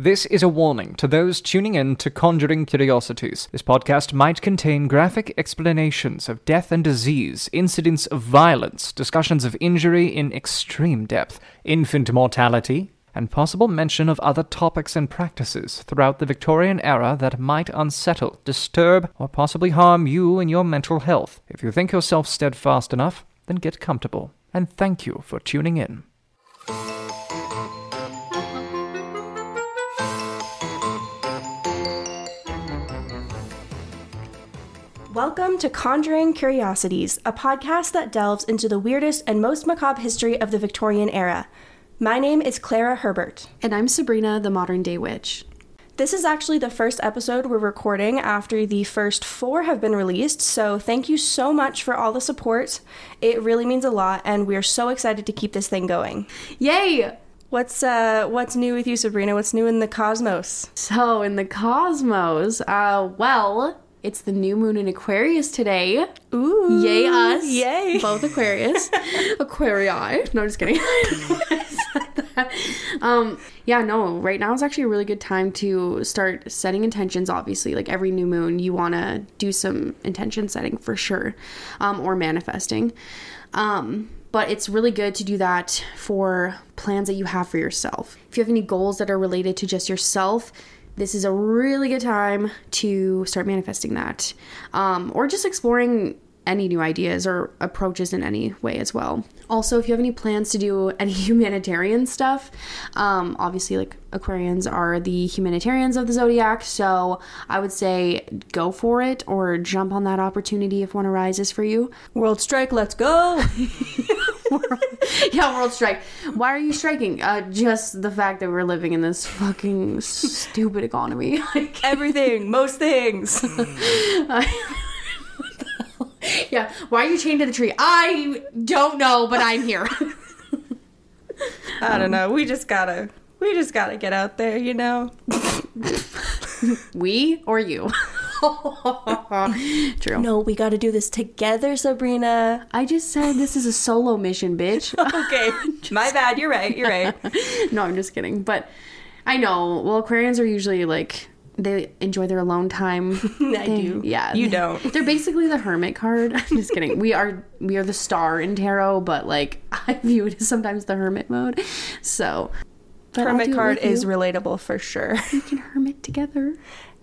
This is a warning to those tuning in to Conjuring Curiosities. This podcast might contain graphic explanations of death and disease, incidents of violence, discussions of injury in extreme depth, infant mortality, and possible mention of other topics and practices throughout the Victorian era that might unsettle, disturb, or possibly harm you and your mental health. If you think yourself steadfast enough, then get comfortable. And thank you for tuning in. Welcome to Conjuring Curiosities, a podcast that delves into the weirdest and most macabre history of the Victorian era. My name is Clara Herbert. And I'm Sabrina, the modern day witch. This is actually the first episode we're recording after the first four have been released, so thank you so much for all the support. It really means a lot, and we're so excited to keep this thing going. Yay! What's uh what's new with you, Sabrina? What's new in the cosmos? So, in the cosmos, uh, well, it's the new moon in Aquarius today. Ooh. Yay, us. Yay. Both Aquarius. Aquarii. No, just kidding. um, yeah, no, right now is actually a really good time to start setting intentions, obviously. Like every new moon, you want to do some intention setting for sure, um, or manifesting. Um, but it's really good to do that for plans that you have for yourself. If you have any goals that are related to just yourself, this is a really good time to start manifesting that um, or just exploring any new ideas or approaches in any way as well. Also, if you have any plans to do any humanitarian stuff, um, obviously, like Aquarians are the humanitarians of the zodiac, so I would say go for it or jump on that opportunity if one arises for you. World strike, let's go. yeah, world strike. Why are you striking? Uh, just the fact that we're living in this fucking stupid economy. Like, Everything, most things. yeah, why are you chained to the tree? I don't know, but I'm here. I don't know. We just gotta we just gotta get out there, you know? we or you? True. No, we gotta do this together, Sabrina. I just said this is a solo mission, bitch. Okay. My bad, you're right, you're right. no, I'm just kidding. But I know. Well, Aquarians are usually like they enjoy their alone time. I They- do. Yeah. You don't. They're basically the hermit card. I'm just kidding. We are we are the star in tarot, but like I view it as sometimes the hermit mode. So but Hermit card with is you. relatable for sure. we can hermit together.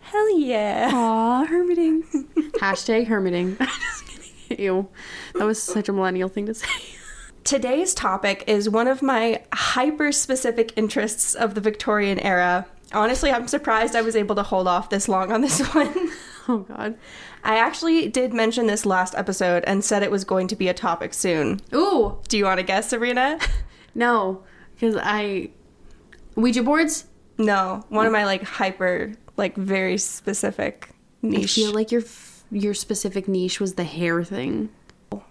Hell yeah. Aw, hermiting. Hashtag hermiting. Ew. That was such a millennial thing to say. Today's topic is one of my hyper specific interests of the Victorian era. Honestly, I'm surprised I was able to hold off this long on this one. Oh god. I actually did mention this last episode and said it was going to be a topic soon. Ooh. Do you want to guess, Serena? No. Because I Ouija boards? No, one of mm. my like hyper, like very specific niche. I feel like your your specific niche was the hair thing.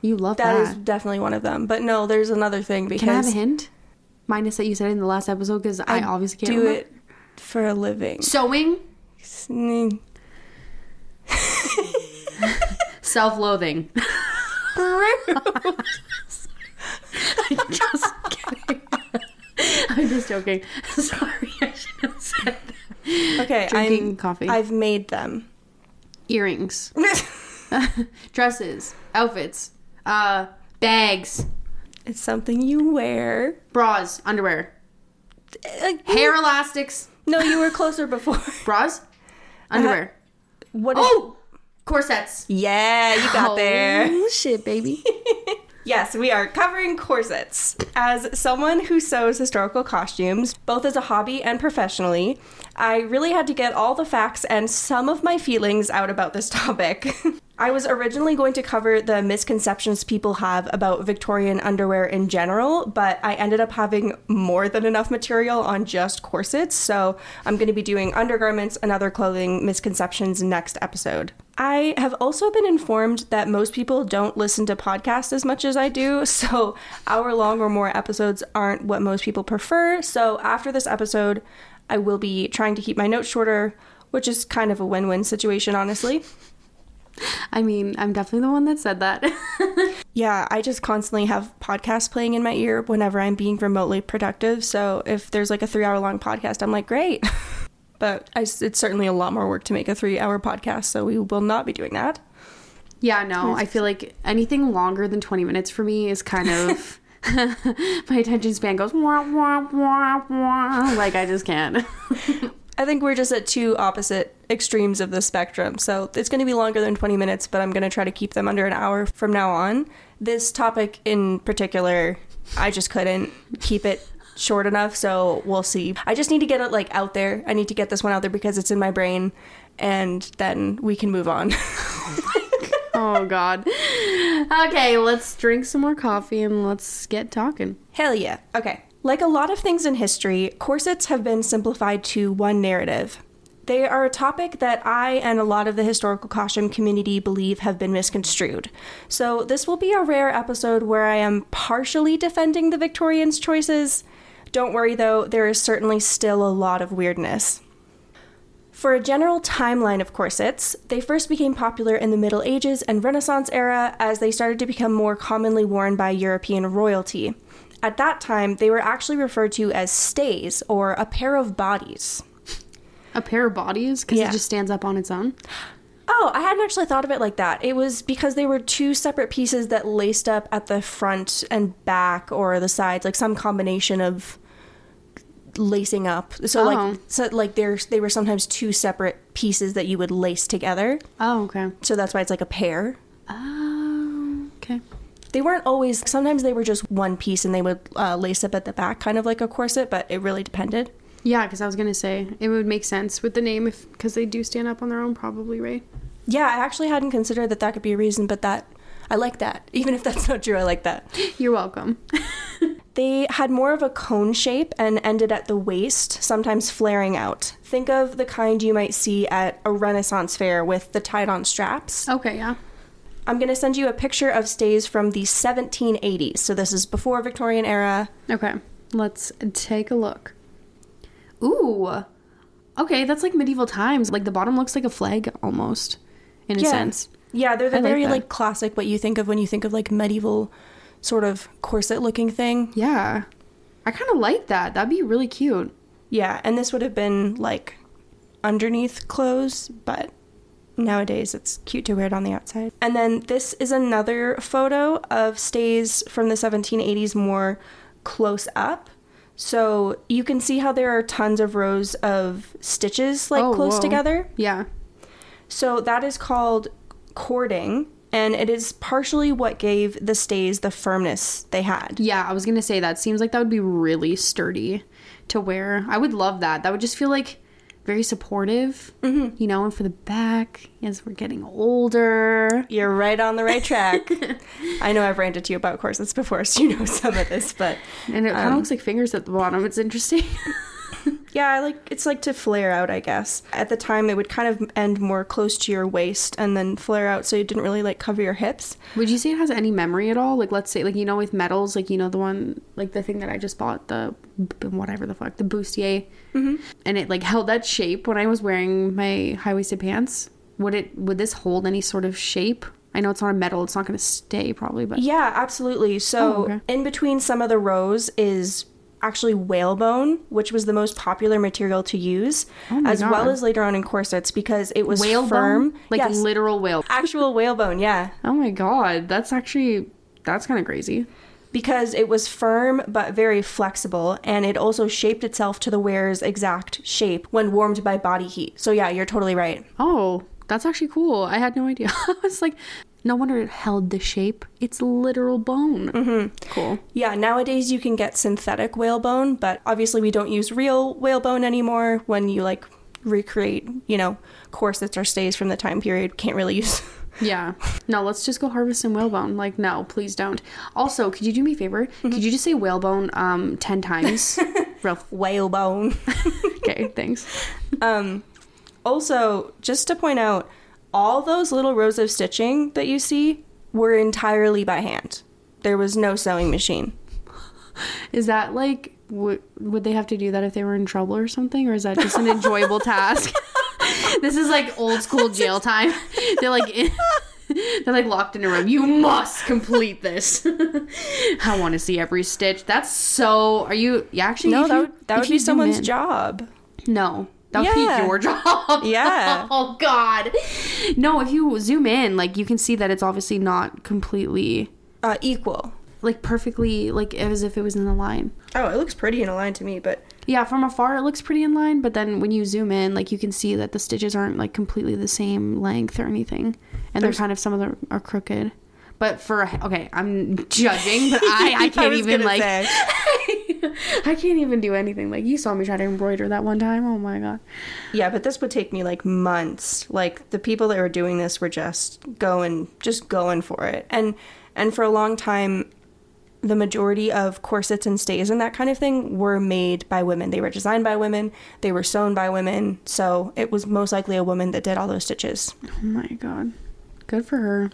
You love that that. is definitely one of them. But no, there's another thing because Can I have a hint? Minus that you said in the last episode because I, obviously can't do remember. it for a living. Sewing, self-loathing. I'm just kidding. I'm just joking. Sorry, I should have said that. Okay, Drinking I'm, coffee. I've made them. Earrings, dresses, outfits, uh, bags, It's something you wear. bras, underwear, Uh, hair elastics, No, you were closer before. bras, underwear. What? Is- Oh, corsets. yeah, you got there. Oh, shit, baby. Yes, we are covering corsets. As someone who sews historical costumes, both as a hobby and professionally, I really had to get all the facts and some of my feelings out about this topic. I was originally going to cover the misconceptions people have about Victorian underwear in general, but I ended up having more than enough material on just corsets, so I'm going to be doing undergarments and other clothing misconceptions next episode. I have also been informed that most people don't listen to podcasts as much as I do, so hour long or more episodes aren't what most people prefer. So after this episode, I will be trying to keep my notes shorter, which is kind of a win win situation, honestly. I mean, I'm definitely the one that said that. Yeah, I just constantly have podcasts playing in my ear whenever I'm being remotely productive. So if there's like a three hour long podcast, I'm like, great. but I it's certainly a lot more work to make a three hour podcast, so we will not be doing that. Yeah, no, I feel like anything longer than 20 minutes for me is kind of. my attention span goes wah, wah, wah, wah. like I just can't. I think we're just at two opposite extremes of the spectrum. So it's going to be longer than 20 minutes, but I'm going to try to keep them under an hour from now on. This topic in particular, I just couldn't keep it short enough, so we'll see. I just need to get it like out there. I need to get this one out there because it's in my brain and then we can move on. oh god. Okay, let's drink some more coffee and let's get talking. Hell yeah. Okay. Like a lot of things in history, corsets have been simplified to one narrative. They are a topic that I and a lot of the historical costume community believe have been misconstrued. So, this will be a rare episode where I am partially defending the Victorians' choices. Don't worry though, there is certainly still a lot of weirdness. For a general timeline of corsets, they first became popular in the Middle Ages and Renaissance era as they started to become more commonly worn by European royalty. At that time, they were actually referred to as stays or a pair of bodies. A pair of bodies because Yeah. it just stands up on its own. Oh, I hadn't actually thought of it like that. It was because they were two separate pieces that laced up at the front and back or the sides, like some combination of lacing up. So Oh. like so like there's they were sometimes two separate pieces that you would lace together. Oh, okay. So that's why it's like a pair. Oh, okay. They weren't always sometimes they were just one piece and they would uh, lace up at the back kind of like a corset, but it really depended. Yeah, because I was gonna say it would make sense with the name if because they do stand up on their own, probably, right? Yeah, I actually hadn't considered that that could be a reason, but that I like that. Even if that's not true, I like that. You're welcome. They had more of a cone shape and ended at the waist, sometimes flaring out. Think of the kind you might see at a Renaissance fair with the tied on straps. okay, yeah. I'm going to send you a picture of stays from the 1780s. So this is before Victorian era. Okay, let's take a look. Ooh. Okay, that's like medieval times. Like the bottom looks like a flag almost, in a sense. Yeah, they're the I very that. like classic what you think of when you think of like medieval sort of corset looking thing. Yeah. I kind of like that. That'd be really cute. Yeah, and this would have been like underneath clothes, but nowadays it's cute to wear it on the outside. And then this is another photo of stays from the 1780s more close up. So you can see how there are tons of rows of stitches like Oh, close whoa. together. Yeah. So that is called cording, and it is partially what gave the stays the firmness they had. Yeah, I was gonna say that. Seems like that would be really sturdy to wear. I would love that. That would just feel like very supportive, mm-hmm. you know, and for the back as we're getting older. You're right on the right track. I know I've ranted to you about corsets before, so you know some of this, but And it kind of Um, looks like fingers at the bottom. It's interesting. yeah, I like it's like to flare out, I guess. At the time, it would kind of end more close to your waist and then flare out, so you didn't really like cover your hips. Would you say it has any memory at all? Like, let's say, like you know, with metals, like you know, the one, like the thing that I just bought, the whatever the fuck, the bustier, mm-hmm. and it like held that shape when I was wearing my high waisted pants. Would it? Would this hold any sort of shape? I know it's not a metal; it's not going to stay probably, but Yeah, absolutely. So Oh, okay. in between some of the rows is actually whalebone, which was the most popular material to use, Oh as well as later on in corsets because it was whalebone, firm. like yes, literal whale. actual whalebone. Yeah. Oh my god, that's actually that's kind of crazy. because it was firm but very flexible and it also shaped itself to the wearer's exact shape when warmed by body heat. So yeah, you're totally right. Oh, that's actually cool. I had no idea. I was like, no wonder it held the shape. It's literal bone. Mm-hmm. Cool. Yeah, nowadays you can get synthetic whalebone, but obviously we don't use real whalebone anymore when you like recreate, you know, corsets or stays from the time period. Can't really use Yeah. No, let's just go harvest some whalebone. Like, no, please don't. Also, could you do me a favor? Could you just say whalebone um ten times? Real. whalebone. Okay, thanks. Um, also, just to point out, all those little rows of stitching that you see were entirely by hand. There was no sewing machine. Is that like would would they have to do that if they were in trouble or something, or is that just an enjoyable task? this is like old school jail time. They're like. In- They're like locked in a room. You must complete this. I want to see every stitch. That's so. Are you? Yeah, actually. No, that would, that would be someone's in- job. No, That would Yeah. be your job. Yeah. oh God. No, if you zoom in, like you can see that it's obviously not completely Uh, equal. like perfectly like as if it was in a line. Oh, it looks pretty in a line to me, but Yeah, from afar it looks pretty in line, but then when you zoom in, like you can see that the stitches aren't like completely the same length or anything, and There's- they're kind of some of them are crooked. But for okay, I'm judging, but I I can't was even like. I can't even do anything. Like you saw me try to embroider that one time. Oh my god. Yeah, but this would take me like months. Like the people that were doing this were just going just going for it. And and for a long time the majority of corsets and stays and that kind of thing were made by women. They were designed by women, they were sewn by women. So it was most likely a woman that did all those stitches. Oh my god. Good for her.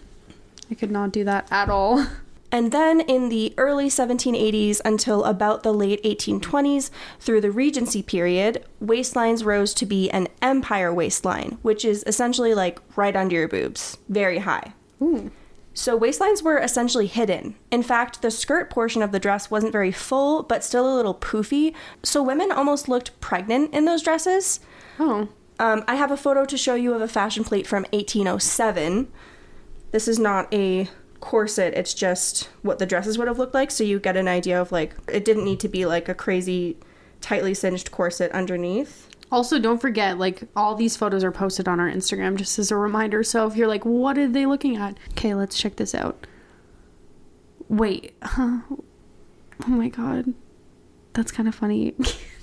I could not do that at all. And then in the early 1780s until about the late 1820s, through the Regency period, waistlines rose to be an empire waistline, which is essentially like right under your boobs, very high. Ooh. So waistlines were essentially hidden. In fact, the skirt portion of the dress wasn't very full, but still a little poofy, so women almost looked pregnant in those dresses. Oh. Um, I have a photo to show you of a fashion plate from 1807. This is not a corset, it's just what the dresses would have looked like, so you get an idea of like, it didn't need to be like a crazy, tightly cinched corset underneath. Also, don't forget, like, all these photos are posted on our Instagram just as a reminder. So if you're like, what are they looking at? Okay, let's check this out. Wait. Huh? Oh my god. That's kind of funny.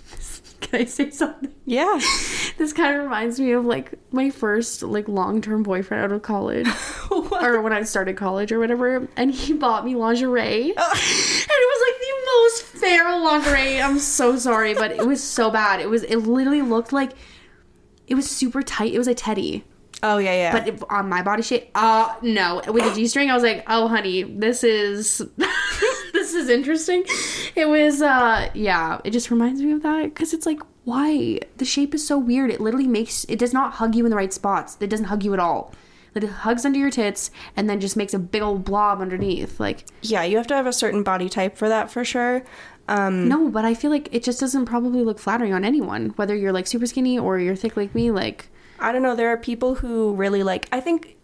Can I say something? Yeah. This kind of reminds me of like my first like long-term boyfriend out of college or when I started college or whatever and he bought me lingerie. and it was like the most feral lingerie. I'm so sorry, but it was so bad. It was it literally looked like it was super tight. It was a teddy. Oh, yeah, yeah. But it, on my body shape, uh no. With a G-string, I was like, "Oh, honey, this is this is interesting." It was uh yeah, it just reminds me of that cuz it's like why? The shape is so weird. It literally makes it does not hug you in the right spots. It doesn't hug you at all. Like it hugs under your tits and then just makes a big old blob underneath. Like yeah, you have to have a certain body type for that for sure. Um, no, but I feel like it just doesn't probably look flattering on anyone, whether you're like super skinny or you're thick like me. Like I don't know. There are people who really like. I think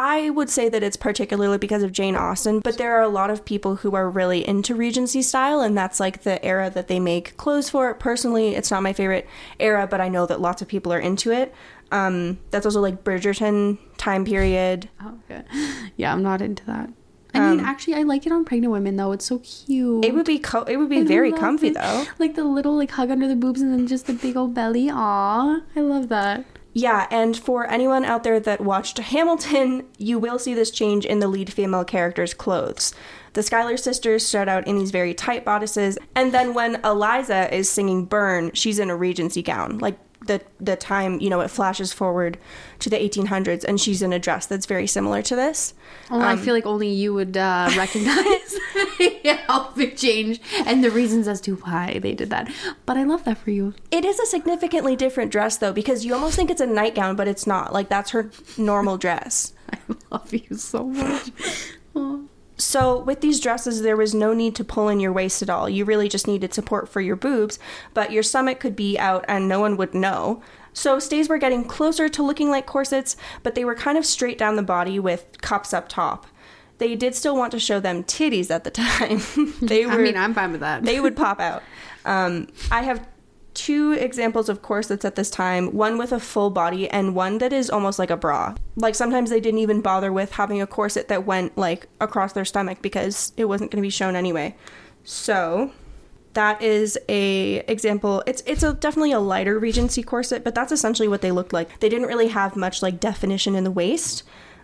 I would say that it's particularly because of Jane Austen, but there are a lot of people who are really into Regency style, and that's like the era that they make clothes for. Personally, it's not my favorite era, but I know that lots of people are into it. Um, that's also like Bridgerton time period. Oh, okay. Yeah, I'm not into that. I mean, actually, I like it on pregnant women though. It's so cute. It would be co- it would be I very comfy it. though. Like the little like hug under the boobs and then just the big old belly. Aw, I love that. Yeah, and for anyone out there that watched Hamilton, you will see this change in the lead female character's clothes. The Schuyler sisters start out in these very tight bodices, and then when Eliza is singing Burn, she's in a Regency gown. Like the the time, you know, it flashes forward to the 1800s, and she's in a dress that's very similar to this. Well, I feel like only you would uh, recognize the outfit change and the reasons as to why they did that. But I love that for you. It is a significantly different dress, though, because you almost think it's a nightgown, but it's not. Like that's her normal dress. I love you so much. So, with these dresses, there was no need to pull in your waist at all. You really just needed support for your boobs, but your stomach could be out and no one would know. So, stays were getting closer to looking like corsets, but they were kind of straight down the body with cups up top. They did still want to show them titties at the time. they were I mean, I'm fine with that. they would pop out. Um, I have two examples of corsets at this time one with a full body and one that is almost like a bra. Like sometimes they didn't even bother with having a corset that went like across their stomach because it wasn't going to be shown anyway. So that is a example. It's it's a definitely a lighter Regency corset, but that's essentially what they looked like. They didn't really have much like definition in the waist.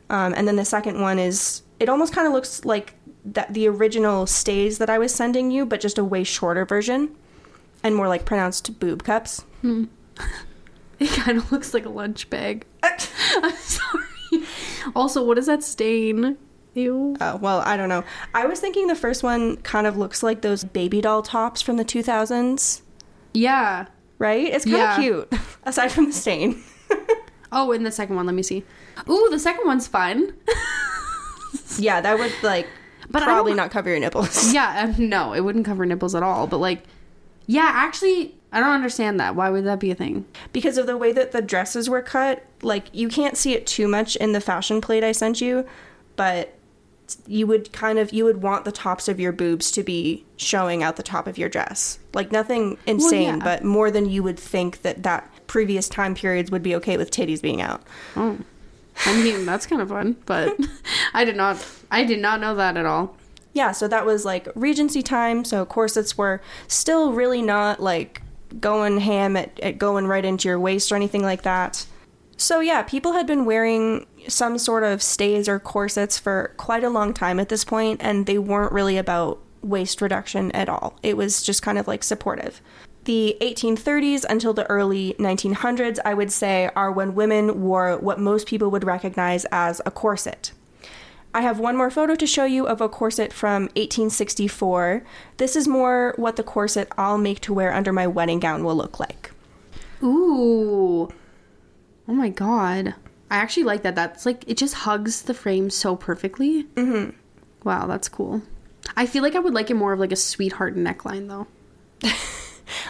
Um, and then the second one is it almost kind of looks like that the original stays that I was sending you, but just a way shorter version and more like pronounced boob cups. It kind of looks like a lunch bag. I'm sorry. Also, what is that stain? Ew. Oh, well, I don't know. I was thinking the first one kind of looks like those baby doll tops from the 2000s, Yeah. right? It's kind of Yeah. cute, aside from the stain. Oh, and the second one, let me see. Ooh, the second one's fun. yeah, that would like But probably not cover your nipples. yeah, um, no, it wouldn't cover nipples at all. But like, yeah, actually, I don't understand that. Why would that be a thing? because of the way that the dresses were cut. Like you can't see it too much in the fashion plate I sent you, but you would kind of you would want the tops of your boobs to be showing out the top of your dress. Like nothing insane, yeah. but more than you would think that that previous time periods would be okay with titties being out. Oh. I mean, that's kind of fun, but I did not I did not know that at all. Yeah, so that was like Regency time, so corsets were still really not like going ham at, at going right into your waist or anything like that. So yeah, people had been wearing some sort of stays or corsets for quite a long time at this point, and they weren't really about waist reduction at all. It was just kind of like supportive. The 1830s until the early 1900s, I would say, are when women wore what most people would recognize as a corset. I have one more photo to show you of a corset from 1864. This is more what the corset I'll make to wear under my wedding gown will look like. Ooh. Oh my god. I actually like that. That's like it just hugs the frame so perfectly. Mm-hmm. Wow, that's cool. I feel like I would like it more of like a sweetheart neckline though.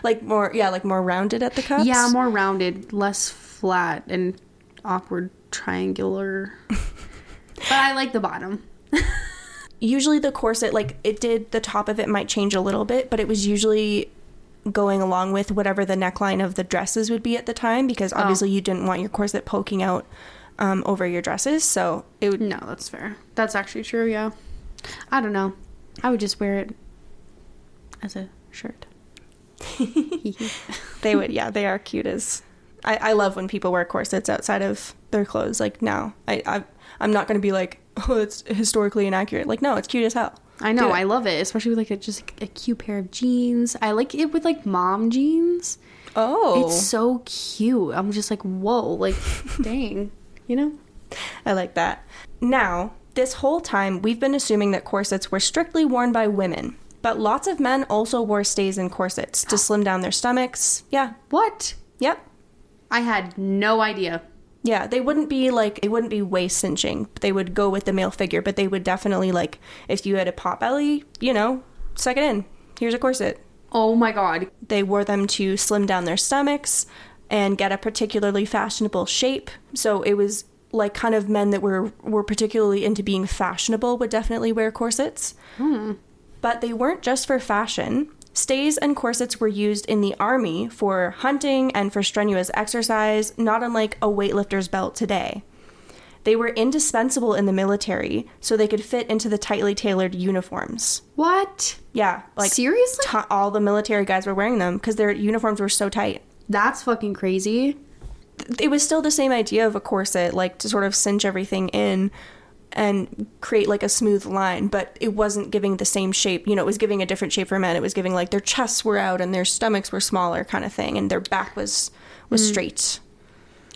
Like more, yeah, like more rounded at the cups. Yeah, more rounded, less flat and awkward triangular. but I like the bottom. usually the corset, like it did, the top of it might change a little bit, but it was usually going along with whatever the neckline of the dresses would be at the time because obviously you didn't want your corset poking out um, over your dresses. So it would No, that's fair. That's actually true, yeah. I don't know. I would just wear it as a shirt. they would yeah they are cute as I, I love when people wear corsets outside of their clothes like no I, I i'm not going to be like oh it's historically inaccurate like no it's cute as hell I know, I love it, especially with like a, just a cute pair of jeans. I like it with like mom jeans. oh It's so cute. I'm just like, whoa, like, dang, you know? i like that now this whole time we've been assuming that corsets were strictly worn by women but lots of men also wore stays and corsets to ah. slim down their stomachs yeah What? yep I had no idea. Yeah, they wouldn't be like they wouldn't be waist cinching. They would go with the male figure, but they would definitely like if you had a pot belly, you know, suck it in. Here's a corset. Oh my god. They wore them to slim down their stomachs and get a particularly fashionable shape. So it was like kind of men that were were particularly into being fashionable would definitely wear corsets. Hmm. But they weren't just for fashion. Stays and corsets were used in the army for hunting and for strenuous exercise, not unlike a weightlifter's belt today. They were indispensable in the military, so they could fit into the tightly tailored uniforms. What? Yeah, like Seriously? t- all the military guys were wearing them because their uniforms were so tight. That's fucking crazy. It was still the same idea of a corset, like to sort of cinch everything in and create like a smooth line, but it wasn't giving the same shape. You know, it was giving a different shape for men. It was giving like their chests were out and their stomachs were smaller, kind of thing, and their back was was mm. straight.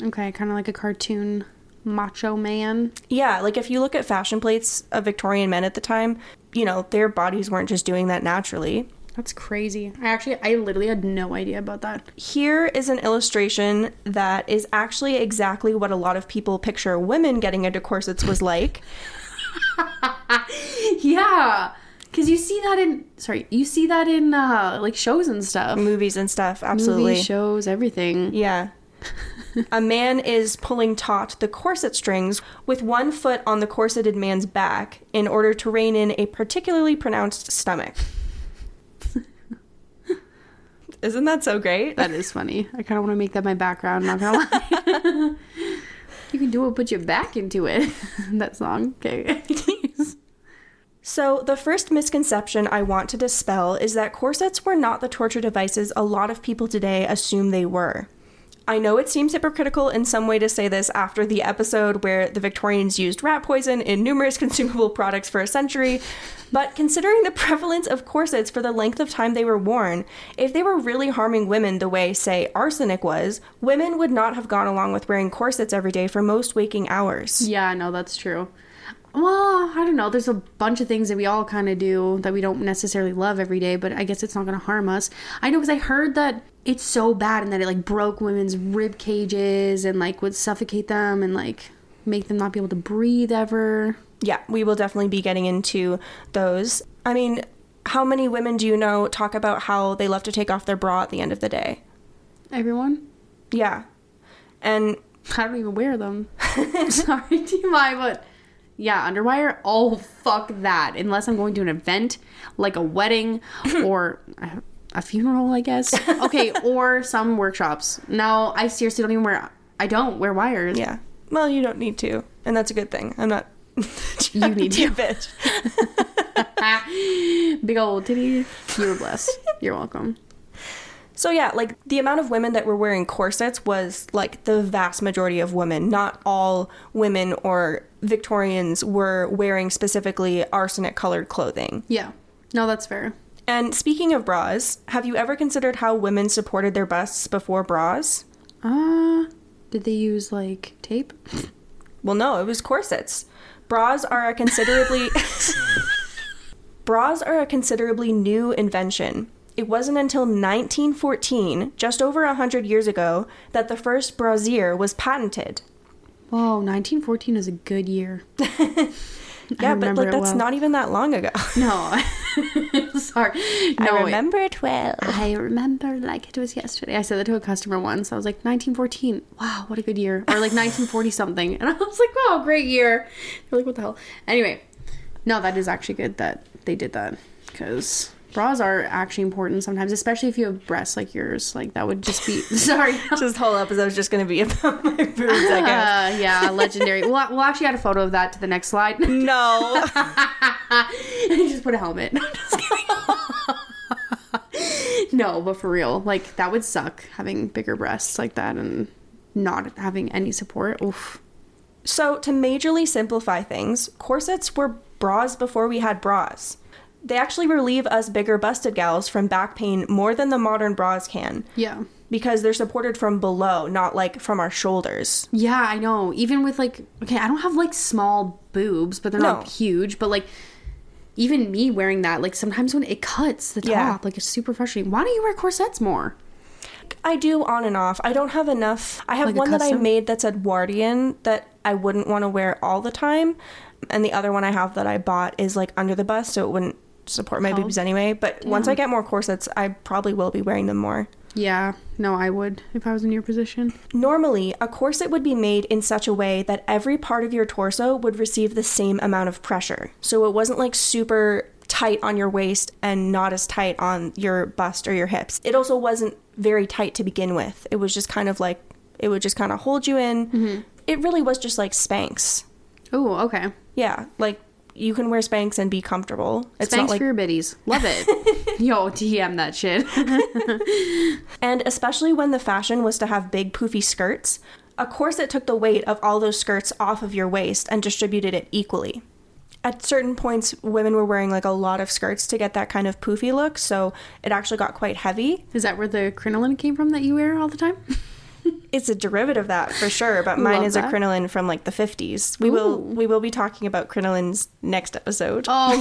Okay, kind of like a cartoon macho man. Yeah, like if you look at fashion plates of Victorian men at the time, you know, their bodies weren't just doing that naturally. That's crazy. I actually, I literally had no idea about that. Here is an illustration that is actually exactly what a lot of people picture women getting into corsets was like. Yeah, because you see that in sorry, you see that in uh like shows and stuff, movies and stuff, absolutely. Movies, shows, everything. Yeah. a man is pulling taut the corset strings with one foot on the corseted man's back in order to rein in a particularly pronounced stomach. Isn't that so great? That is funny. I kind of want to make that my background. Not gonna lie. you can do it. Put your back into it. that song. Okay. So, the first misconception I want to dispel is that corsets were not the torture devices a lot of people today assume they were. I know it seems hypocritical in some way to say this after the episode where the Victorians used rat poison in numerous consumable products for a century, but considering the prevalence of corsets for the length of time they were worn, if they were really harming women the way, say, arsenic was, women would not have gone along with wearing corsets every day for most waking hours. yeah, no, that's true. Well, I don't know. There's a bunch of things that we all kind of do that we don't necessarily love every day, but I guess it's not going to harm us. I know because I heard that it's so bad and that it like broke women's rib cages and like would suffocate them and like make them not be able to breathe ever. yeah, we will definitely be getting into those. I mean, how many women do you know talk about how they love to take off their bra at the end of the day? Everyone? Yeah. And I don't even wear them. Sorry, TMI, but yeah, underwire. Oh, fuck that. Unless I'm going to an event like a wedding or a- funeral, I guess. Okay, or some workshops. No, I seriously don't even wear. I don't wear wires. yeah. Well, you don't need to. And that's a good thing. I'm not. You need to. bitch. Big old titty. You were blessed. You're welcome. So yeah, like the amount of women that were wearing corsets was like the vast majority of women. Not all women or Victorians were wearing specifically arsenic colored clothing. Yeah. No, that's fair. And speaking of bras, have you ever considered how women supported their busts before bras? Uh, did they use like tape? Well, no, it was corsets. Bras are a considerably Bras are a considerably new invention. It wasn't until 1914, just over 100 years ago, that the first brassiere was patented. Whoa, 1914 is a good year. Yeah, but like that's well. not even that long ago. No. Sorry. No, I remember it well. I remember like it was yesterday. I said that to a customer once. I was like, 1914. Wow, what a good year. Or like 1940 something. And I was like, wow, great year. They're like, what the hell? Anyway, no, that is actually good that they did that. Because bras are actually important sometimes, especially if you have breasts like yours. Like, that would just be. Sorry. This whole episode is just going to be about my boobs, I guess. Uh, yeah, legendary. we'll, we'll actually add a photo of that to the next slide. No. And you just put a helmet. No, I'm just kidding. no, but for real, like that would suck having bigger breasts like that and not having any support. Oof. So, to majorly simplify things, corsets were bras before we had bras. They actually relieve us bigger busted gals from back pain more than the modern bras can Yeah. because they're supported from below, not like from our shoulders. Yeah, I know. Even with like, okay, I don't have like small boobs, but they're No. not huge. But like, even me wearing that, like sometimes when it cuts the top, Yeah. like it's super frustrating. Why don't you wear corsets more? I do on and off. I don't have enough. I have Like one that I made that's Edwardian that I wouldn't want to wear all the time. And the other one I have that I bought is like under the bust, so it wouldn't support my Oh. boobs anyway. But once I get more corsets, I probably will be wearing them more. Yeah, no, I would if I was in your position. Normally, a corset would be made in such a way that every part of your torso would receive the same amount of pressure. So it wasn't like super tight on your waist and not as tight on your bust or your hips. It also wasn't very tight to begin with. It was just kind of like, it would just kind of hold you in. Mm-hmm. It really was just like Spanx. Oh, okay. Yeah, like you can wear Spanx and be comfortable. It's not like for your biddies. Love it. Yo, DM that shit. And especially when the fashion was to have big poofy skirts, a corset took the weight of all those skirts off of your waist and distributed it equally. At certain points, women were wearing like a lot of skirts to get that kind of poofy look, so it actually got quite heavy. Is that where the crinoline came from that you wear all the time? It's a derivative of that for sure, but mine Love is that. a crinoline from like the 50s. We will we will be talking about crinolines next episode. Oh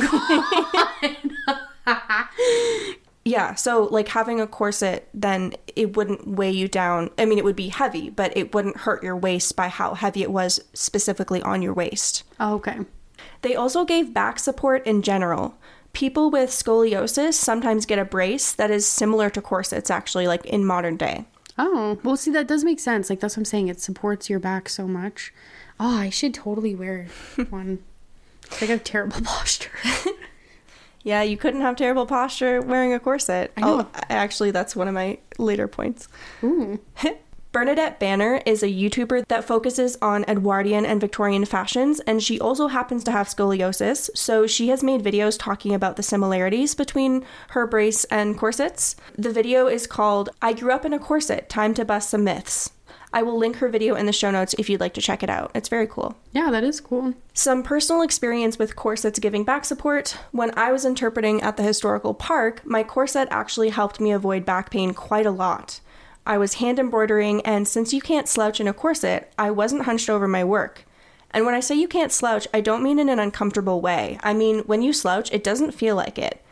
god. Yeah, so like having a corset, then it wouldn't weigh you down. I mean, it would be heavy, but it wouldn't hurt your waist by how heavy it was specifically on your waist. oh, okay. They also gave back support in general. People with scoliosis sometimes get a brace that is similar to corsets, actually, like in modern day. Oh, well, see, that does make sense. Like, that's what I'm saying. It supports your back so much. Oh, I should totally wear one. It's I have terrible posture. Yeah, you couldn't have terrible posture wearing a corset. I know. Oh, actually, that's one of my later points. Ooh. Bernadette Banner is a YouTuber that focuses on Edwardian and Victorian fashions, and she also happens to have scoliosis, so she has made videos talking about the similarities between her brace and corsets. The video is called I Grew Up in a Corset Time to Bust Some Myths. I will link her video in the show notes if you'd like to check it out. It's very cool. Yeah, that is cool. Some personal experience with corsets giving back support. When I was interpreting at the historical park, my corset actually helped me avoid back pain quite a lot. I was hand embroidering, and since you can't slouch in a corset, I wasn't hunched over my work. And when I say you can't slouch, I don't mean in an uncomfortable way. I mean, when you slouch, it doesn't feel like it.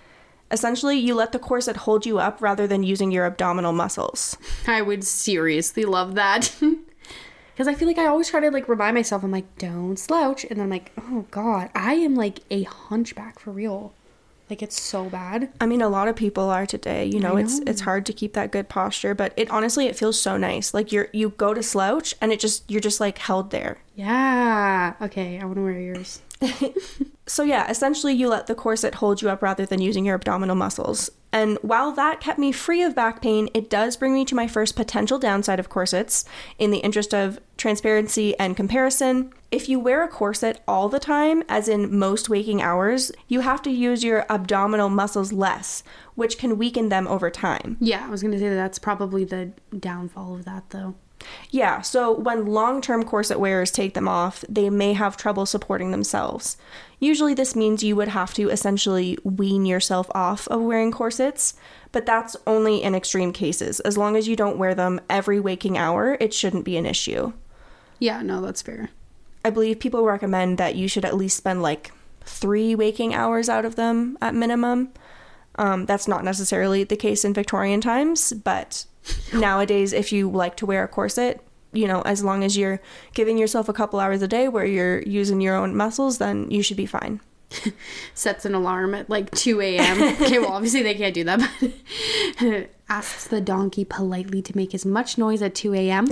Essentially, you let the corset hold you up rather than using your abdominal muscles. I would seriously love that. Because I feel like I always try to like remind myself, I'm like, don't slouch. And then I'm like, oh God, I am like a hunchback for real. Like it's so bad. I mean, a lot of people are today. You know, I it's it's hard to keep that good posture, but it honestly it feels so nice. Like you're you go to slouch and it just you're just like held there. Yeah. Okay, I want to wear yours. So yeah, essentially you let the corset hold you up rather than using your abdominal muscles. And while that kept me free of back pain, it does bring me to my first potential downside of corsets in the interest of transparency and comparison. If you wear a corset all the time, as in most waking hours, you have to use your abdominal muscles less, which can weaken them over time. Yeah, I was gonna say that that's probably the downfall of that though. Yeah, so when long term corset wearers take them off, they may have trouble supporting themselves. Usually, this means you would have to essentially wean yourself off of wearing corsets, but that's only in extreme cases. As long as you don't wear them every waking hour, it shouldn't be an issue. Yeah, no, that's fair. I believe people recommend that you should at least spend like three waking hours out of them at minimum. Um, that's not necessarily the case in Victorian times, but nowadays, if you like to wear a corset, you know, as long as you're giving yourself a couple hours a day where you're using your own muscles, then you should be fine. Sets an alarm at like 2 a.m. okay, well, obviously they can't do that, but asks the donkey politely to make as much noise at 2 a.m.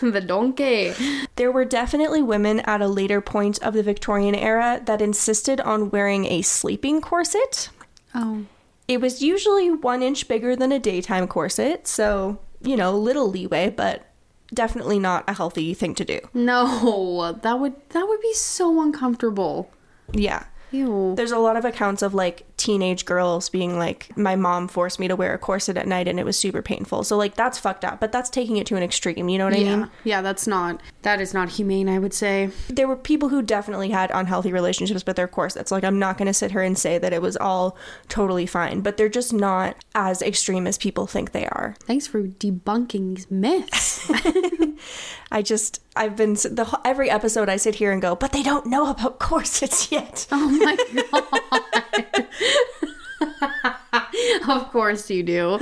the donkey. There were definitely women at a later point of the Victorian era that insisted on wearing a sleeping corset. Oh. It was usually one inch bigger than a daytime corset, so, you know, little leeway, but definitely not a healthy thing to do. No, that would that would be so uncomfortable. Yeah. Ew. There's a lot of accounts of like teenage girls being like, my mom forced me to wear a corset at night and it was super painful. So, like, that's fucked up, but that's taking it to an extreme. You know what I mean? Yeah, that's not that is not humane, I would say. There were people who definitely had unhealthy relationships with their corsets. Like, I'm not going to sit here and say that it was all totally fine, but they're just not as extreme as people think they are. Thanks for debunking these myths. I just, I've been, the every episode I sit here and go, but they don't know about corsets yet. oh my god. of course you do.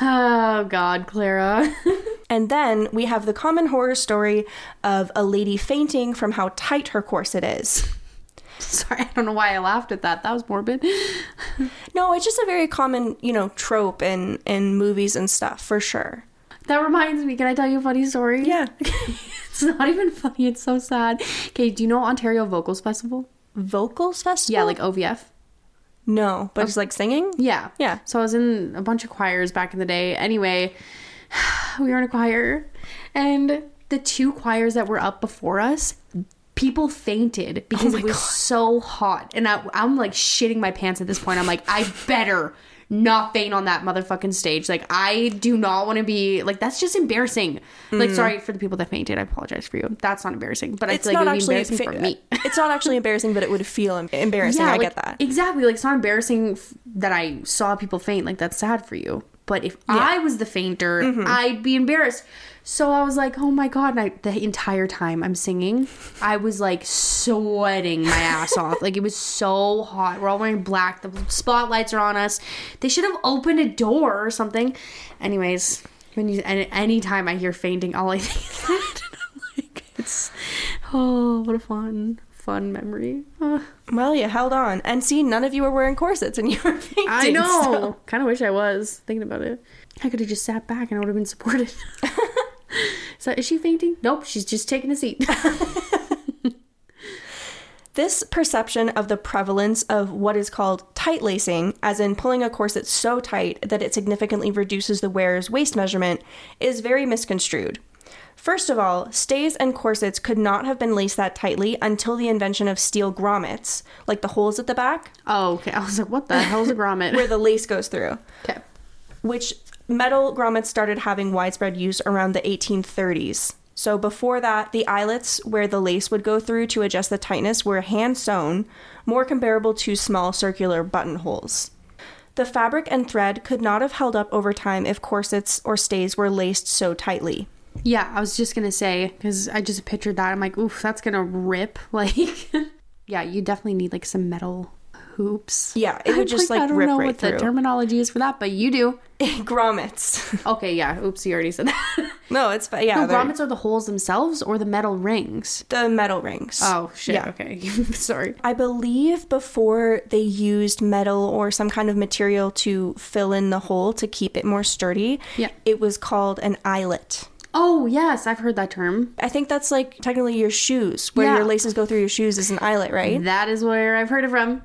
Oh god, Clara. And then we have the common horror story of a lady fainting from how tight her corset is. Sorry, I don't know why I laughed at that. That was morbid. No, it's just a very common, you know, trope in in movies and stuff for sure. That reminds me, can I tell you a funny story? Yeah. it's not even funny, it's so sad. Okay, do you know Ontario Vocals Festival? Vocals festival? Yeah, like OVF. No, but it's like singing. Yeah. Yeah. So I was in a bunch of choirs back in the day. Anyway, we were in a choir, and the two choirs that were up before us, people fainted because oh my it was God. so hot. And I, I'm like shitting my pants at this point. I'm like, I better not faint on that motherfucking stage. Like, I do not want to be like that's just embarrassing. Like, mm. sorry for the people that fainted. I apologize for you. That's not embarrassing, but I It's feel like not it would be actually embarrassing for me. it's not actually embarrassing, but it would feel em- embarrassing. I like, get that. Exactly. Like, it's not embarrassing f- that I saw people faint. Like, that's sad for you. But if I was the fainter, Mm-hmm. I'd be embarrassed. So I was like, oh my God. And I, the entire time I'm singing, I was like sweating my ass off. Like, it was so hot. We're all wearing black. The spotlights are on us. They should have opened a door or something. Anyways, when you, and anytime I hear fainting, all I think is that. I'm like, it's, oh, what a fun, fun memory. Ah. Well, you held on, and see, none of you were wearing corsets, and you were fainting. I know. so- Kind of wish I was thinking about it. I could have just sat back and I would have been supported. so is she fainting? Nope, she's just taking a seat. This perception of the prevalence of what is called tight lacing, as in pulling a corset so tight that it significantly reduces the wearer's waist measurement, is very misconstrued. First of all, stays and corsets could not have been laced that tightly until the invention of steel grommets, like the holes at the back oh, okay. I was like, what the hell's a grommet? where the lace goes through, okay. which metal grommets started having widespread use around the 1830s. So before that, the eyelets where the lace would go through to adjust the tightness were hand sewn, more comparable to small circular buttonholes. The fabric and thread could not have held up over time if corsets or stays were laced so tightly. Yeah, I was just gonna say because I just pictured that. I'm like, oof, that's gonna rip. Like, yeah, you definitely need like some metal hoops. Yeah, it would just like, rip. I don't know right what through. the terminology is for that, but you do. Grommets. Okay, yeah. Oops, you already said that. No, it's fi- yeah. No, grommets are the holes themselves or the metal rings. the metal rings. Oh shit. Yeah. Okay. Sorry. I believe before they used metal or some kind of material to fill in the hole to keep it more sturdy, Yeah. it was called an eyelet. Oh yes, I've heard that term. I think that's like technically your shoes, where Yeah. your laces go through your shoes is an eyelet, right? That is where I've heard it from.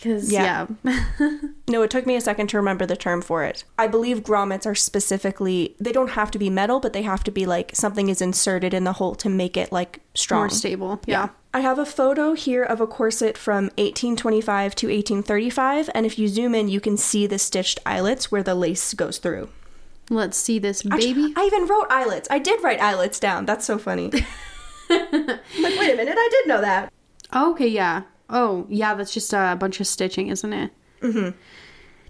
Cause Yeah. yeah. No, it took me a second to remember the term for it. I believe grommets are specifically, they don't have to be metal, but they have to be like something is inserted in the hole to make it like strong. More stable. Yeah. I have a photo here of a corset from 1825 to 1835, and if you zoom in, you can see the stitched eyelets where the lace goes through. Let's see this baby. I even wrote eyelets. I did write eyelets down. That's so funny. like, wait a minute, I did know that. okay, yeah. Oh, yeah, that's just a bunch of stitching, isn't it? Mm-hmm.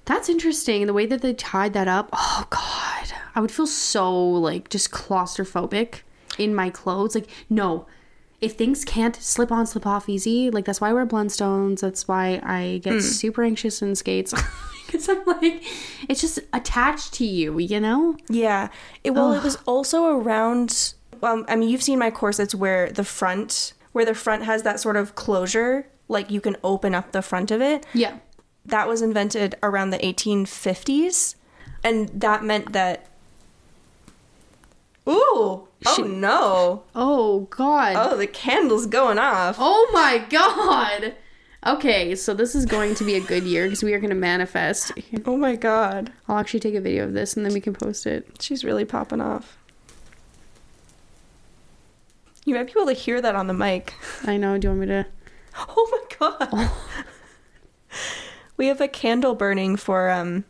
That's interesting. The way that they tied that up. Oh god. I would feel so like just claustrophobic in my clothes. Like, no. If things can't slip on, slip off easy, like that's why I wear blundstones. That's why I get super anxious in skates. Because I'm like, it's just attached to you, you know? Yeah. It, well, it was also around. I mean, you've seen my corsets where the front, where the front has that sort of closure, like you can open up the front of it. Yeah. That was invented around the 1850s, and that meant that. Ooh! Oh no! Oh god. Oh, the candle's going off. Oh my god. Okay, so this is going to be a good year because we are going to manifest. Oh my god. I'll actually take a video of this and then we can post it. She's really popping off. You might be able to hear that on the mic. I know. Do you want me to? Oh my god. we have a candle burning for um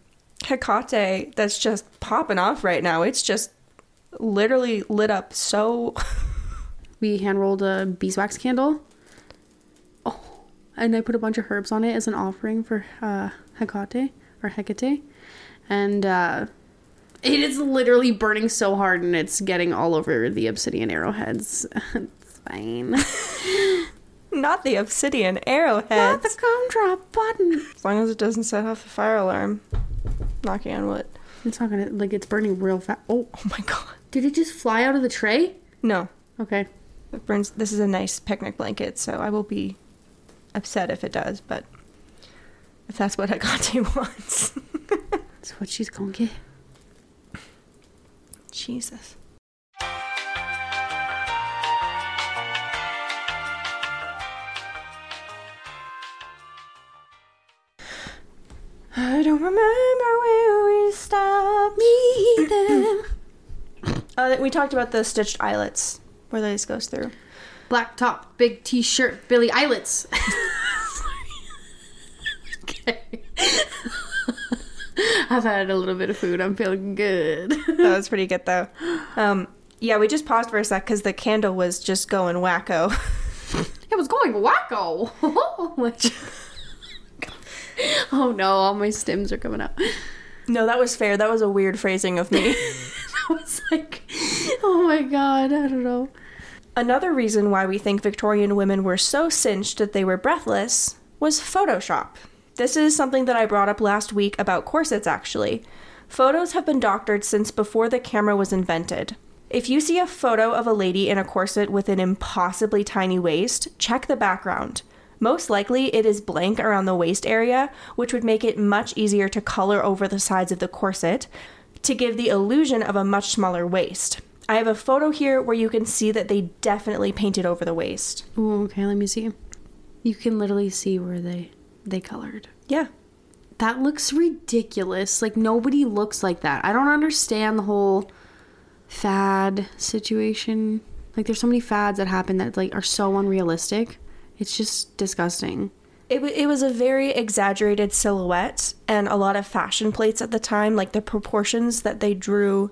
Hecate that's just popping off right now. It's just literally lit up so We hand rolled a beeswax candle. And I put a bunch of herbs on it as an offering for uh, Hecate or Hecate, and uh, it is literally burning so hard and it's getting all over the obsidian arrowheads. it's fine. not the obsidian arrowheads. Not the gumdrop button. As long as it doesn't set off the fire alarm. Knocking on wood. It's not gonna like it's burning real fast. Oh, Oh my god. did it just fly out of the tray? No. Okay. It burns this is a nice picnic blanket, so I will be upset if it does, but if that's what Hecate wants. That's what she's gonna get. Jesus. I don't remember where we stopped. Me either. uh, we talked about the stitched eyelets where the lace goes through. Black top, big t-shirt, Billy Eyelets. okay. I've had a little bit of food. I'm feeling good. That was pretty good though. Um, yeah, we just paused for a sec because the candle was just going wacko. it was going wacko. oh Oh no, all my stems are coming out. no, that was fair. That was a weird phrasing of me. I was like, oh my god, I don't know. Another reason why we think Victorian women were so cinched that they were breathless was Photoshop. This is something that I brought up last week about corsets, actually. Photos have been doctored since before the camera was invented. If you see a photo of a lady in a corset with an impossibly tiny waist, check the background. Most likely, it is blank around the waist area, which would make it much easier to color over the sides of the corset to give the illusion of a much smaller waist. I have a photo here where you can see that they definitely painted over the waist. Ooh, okay, let me see. You can literally see where they they colored. Yeah. That looks ridiculous. Like nobody looks like that. I don't understand the whole fad situation. Like there's so many fads that happen that like are so unrealistic. It's just disgusting. It, w- it was a very exaggerated silhouette and a lot of fashion plates at the time, like the proportions that they drew.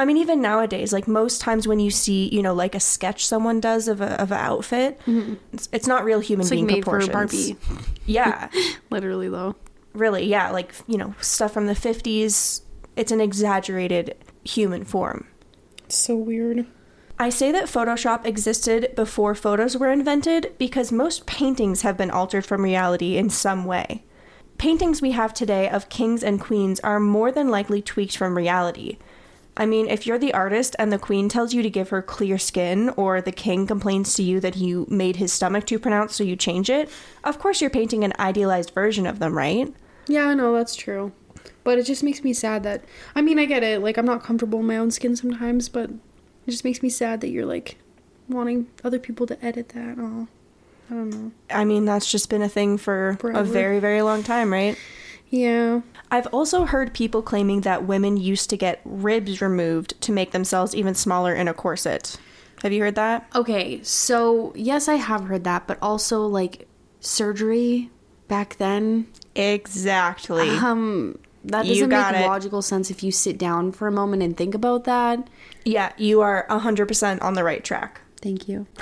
I mean, even nowadays, like most times when you see, you know, like a sketch someone does of a of an outfit, mm-hmm. it's, it's not real human It's like being made for. Barbie. Yeah, Literally though. really, yeah, like you know, stuff from the fifties. It's an exaggerated human form. So weird. I say that Photoshop existed before photos were invented because most paintings have been altered from reality in some way. Paintings we have today of kings and queens are more than likely tweaked from reality. I mean, if you're the artist and the queen tells you to give her clear skin, or the king complains to you that you made his stomach too pronounced so you change it, of course you're painting an idealized version of them, right? Yeah, I know that's true. But it just makes me sad that I mean, I get it. Like I'm not comfortable in my own skin sometimes, but it just makes me sad that you're like wanting other people to edit that. Oh, I don't know. I mean, that's just been a thing for a very, very long time, right? Yeah. I've also heard people claiming that women used to get ribs removed to make themselves even smaller in a corset. Have you heard that? Okay, so yes, I have heard that, but also like surgery back then. Exactly. Um, that doesn't got make it. logical sense if you sit down for a moment and think about that. yeah, you are 100% on the right track. Thank you.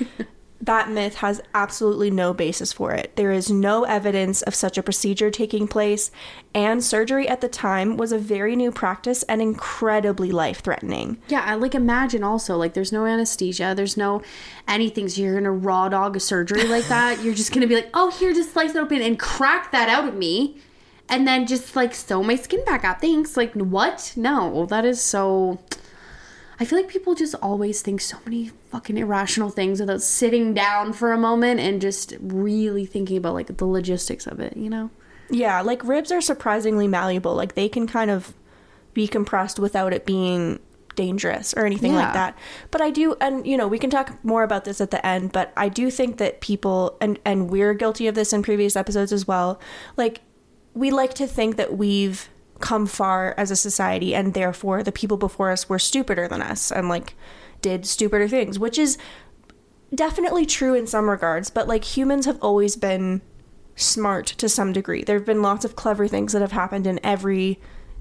That myth has absolutely no basis for it. There is no evidence of such a procedure taking place, and surgery at the time was a very new practice and incredibly life threatening. Yeah, I like imagine also like there's no anesthesia, there's no anything. So you're gonna raw dog a surgery like that. You're just gonna be like, oh, here, just slice it open and crack that out of me, and then just like sew my skin back up. Thanks. Like what? No, that is so. I feel like people just always think so many fucking irrational things without sitting down for a moment and just really thinking about like the logistics of it. You know? Yeah, like ribs are surprisingly malleable. Like they can kind of be compressed without it being dangerous or anything like that. But I do and you know, we can talk more about this at the end, but I do think that people and and we're guilty of this in previous episodes as well. Like we like to think that we've come far as a society and therefore the people before us were stupider than us and like did stupider things, which is definitely true in some regards, but like humans have always been smart to some degree. There have been lots of clever things that have happened in every,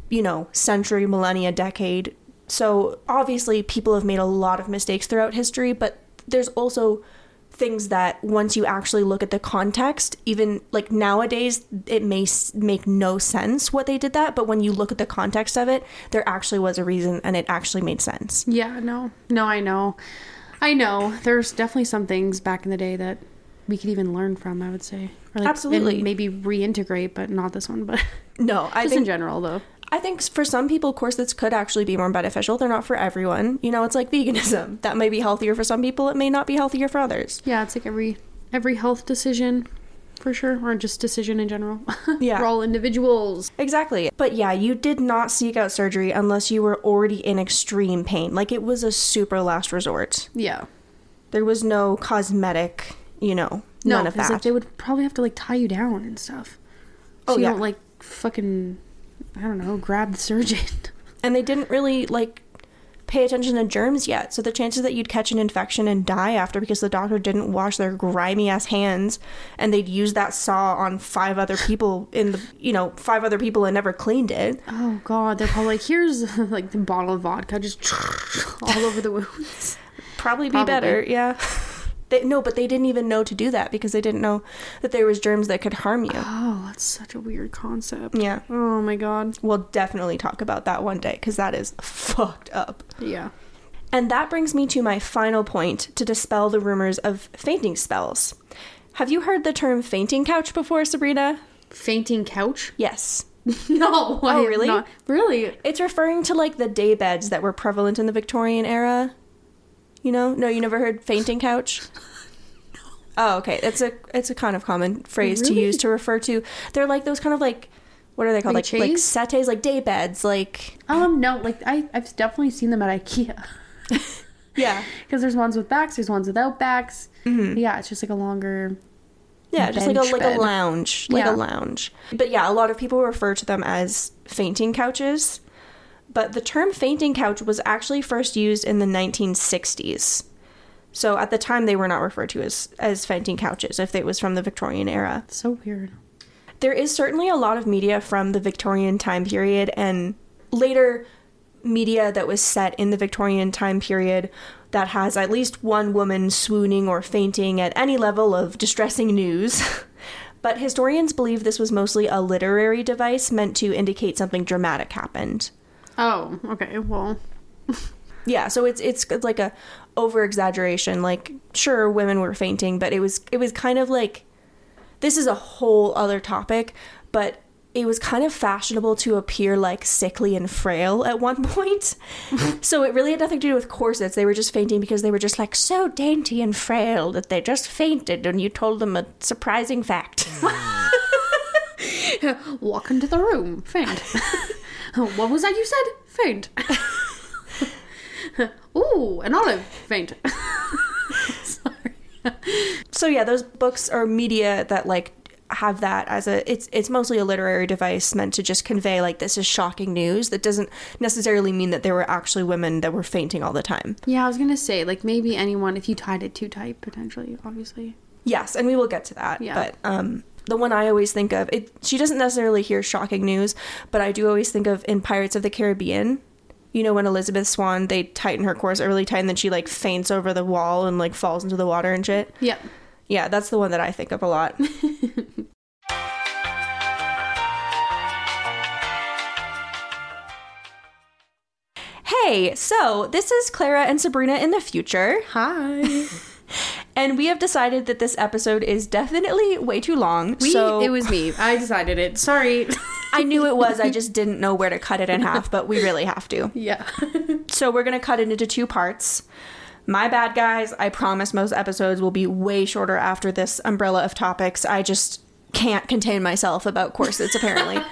you know, century, millennia, decade. So obviously, people have made a lot of mistakes throughout history, but there's also things that once you actually look at the context, even like nowadays, it may s- make no sense what they did that, but when you look at the context of it, there actually was a reason and it actually made sense. Yeah, no. No, I know. I know. There's definitely some things back in the day that we could even learn from, I would say. Like, Absolutely. maybe reintegrate, but not this one, but No, I just in general though. I think for some people, corsets could actually be more beneficial. They're not for everyone. You know, it's like veganism. That may be healthier for some people. It may not be healthier for others. Yeah, it's like every every health decision for sure. Or just decision in general. Yeah. We're all individuals. Exactly. But yeah, you did not seek out surgery unless you were already in extreme pain. Like it was a super last resort. Yeah. There was no cosmetic, you know, No, none of that. like they would probably have to like tie you down and stuff. Oh, you yeah. don't like fucking I don't know, grab the surgeon. and they didn't really like pay attention to germs yet. So the chances that you'd catch an infection and die after because the doctor didn't wash their grimy ass hands and they'd use that saw on five other people in the you know, five other people and never cleaned it. Oh god, they're probably like here's like the bottle of vodka just all over the wounds. Probably be Probably. better, yeah. They, no, but they didn't even know to do that because they didn't know that there was germs that could harm you. Oh, that's such a weird concept. Yeah. Oh my god. We'll definitely talk about that one day because that is fucked up. Yeah. And that brings me to my final point to dispel the rumors of fainting spells. Have you heard the term fainting couch before, Sabrina? Fainting couch? Yes. No. I oh, really? not- Really? It's referring to like the day beds that were prevalent in the Victorian era. You know? No, you never heard fainting couch? Oh, okay. It's a it's a kind of common phrase to use to refer to. They're like those kind of like what are they called? Like Like settees, like day beds, like Um, no, like I, I've definitely seen them at IKEA. yeah, Because there's ones with backs, there's ones without backs. Yeah, it's just like a longer. yeah, just like a like bed. a lounge, like Yeah. a lounge. But yeah, a lot of people refer to them as fainting couches. But the term fainting couch was actually first used in the 1960s. So at the time, they were not referred to as as fainting couches if it was from the Victorian era. So weird. There is certainly a lot of media from the Victorian time period and later media that was set in the Victorian time period that has at least one woman swooning or fainting at any level of distressing news. but historians believe this was mostly a literary device meant to indicate something dramatic happened. Oh, okay. Well, Yeah, so it's it's like a over exaggeration. Like sure, women were fainting, but it was it was kind of like this is a whole other topic. But it was kind of fashionable to appear like sickly and frail at one point. so it really had nothing to do with corsets. They were just fainting because they were just like so dainty and frail that they just fainted and you told them a surprising fact. Walk into the room, faint. what was that you said? Faint. Ooh, an olive, faint. Sorry. so yeah, those books are media that like have that as a it's it's mostly a literary device meant to just convey like this is shocking news that doesn't necessarily mean that there were actually women that were fainting all the time. Yeah, I was gonna say like maybe anyone if you tied it too tight potentially, obviously. Yes, and we will get to that. Yeah. But um the one I always think of, it she doesn't necessarily hear shocking news, but I do always think of in Pirates of the Caribbean. You know when Elizabeth Swann they tighten her corset really tight and then she like faints over the wall and like falls into the water and shit. Yeah. Yeah, that's the one that I think of a lot. hey, so this is Clara and Sabrina in the future. Hi. And we have decided that this episode is definitely way too long. We, so it was me. I decided it. Sorry. I knew it was. I just didn't know where to cut it in half, but we really have to. yeah. So we're going to cut it into two parts. My bad, guys. I promise most episodes will be way shorter after this umbrella of topics. I just can't contain myself about corsets, apparently.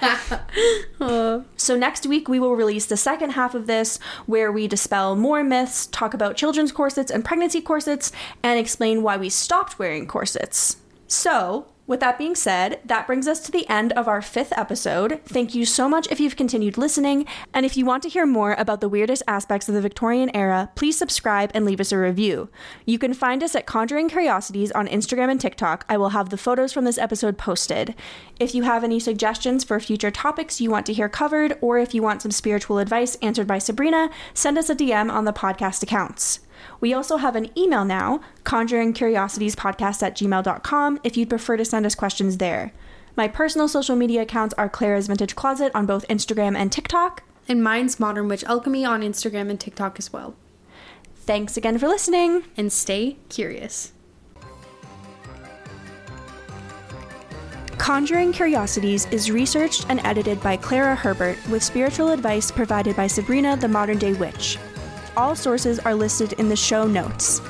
Uh. So next week, we will release the second half of this, where we dispel more myths, talk about children's corsets and pregnancy corsets, and explain why we stopped wearing corsets. So, with that being said, that brings us to the end of our fifth episode. Thank you so much if you've continued listening, and if you want to hear more about the weirdest aspects of the Victorian era, please subscribe and leave us a review. You can find us at Conjuring Curiosities on Instagram and TikTok. I will have the photos from this episode posted. If you have any suggestions for future topics you want to hear covered, or if you want some spiritual advice answered by Sabrina, send us a DM on the podcast accounts. We also have an email now, conjuringcuriositiespodcast at gmail.com, if you'd prefer to send us questions there. My personal social media accounts are Clara's Vintage Closet on both Instagram and TikTok. And mine's Modern Witch Alchemy on Instagram and TikTok as well. Thanks again for listening. And stay curious. Conjuring Curiosities is researched and edited by Clara Herbert with spiritual advice provided by Sabrina the Modern Day Witch. All sources are listed in the show notes.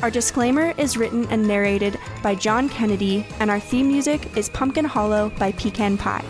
Our disclaimer is written and narrated by John Kennedy, and our theme music is Pumpkin Hollow by Pecan Pie.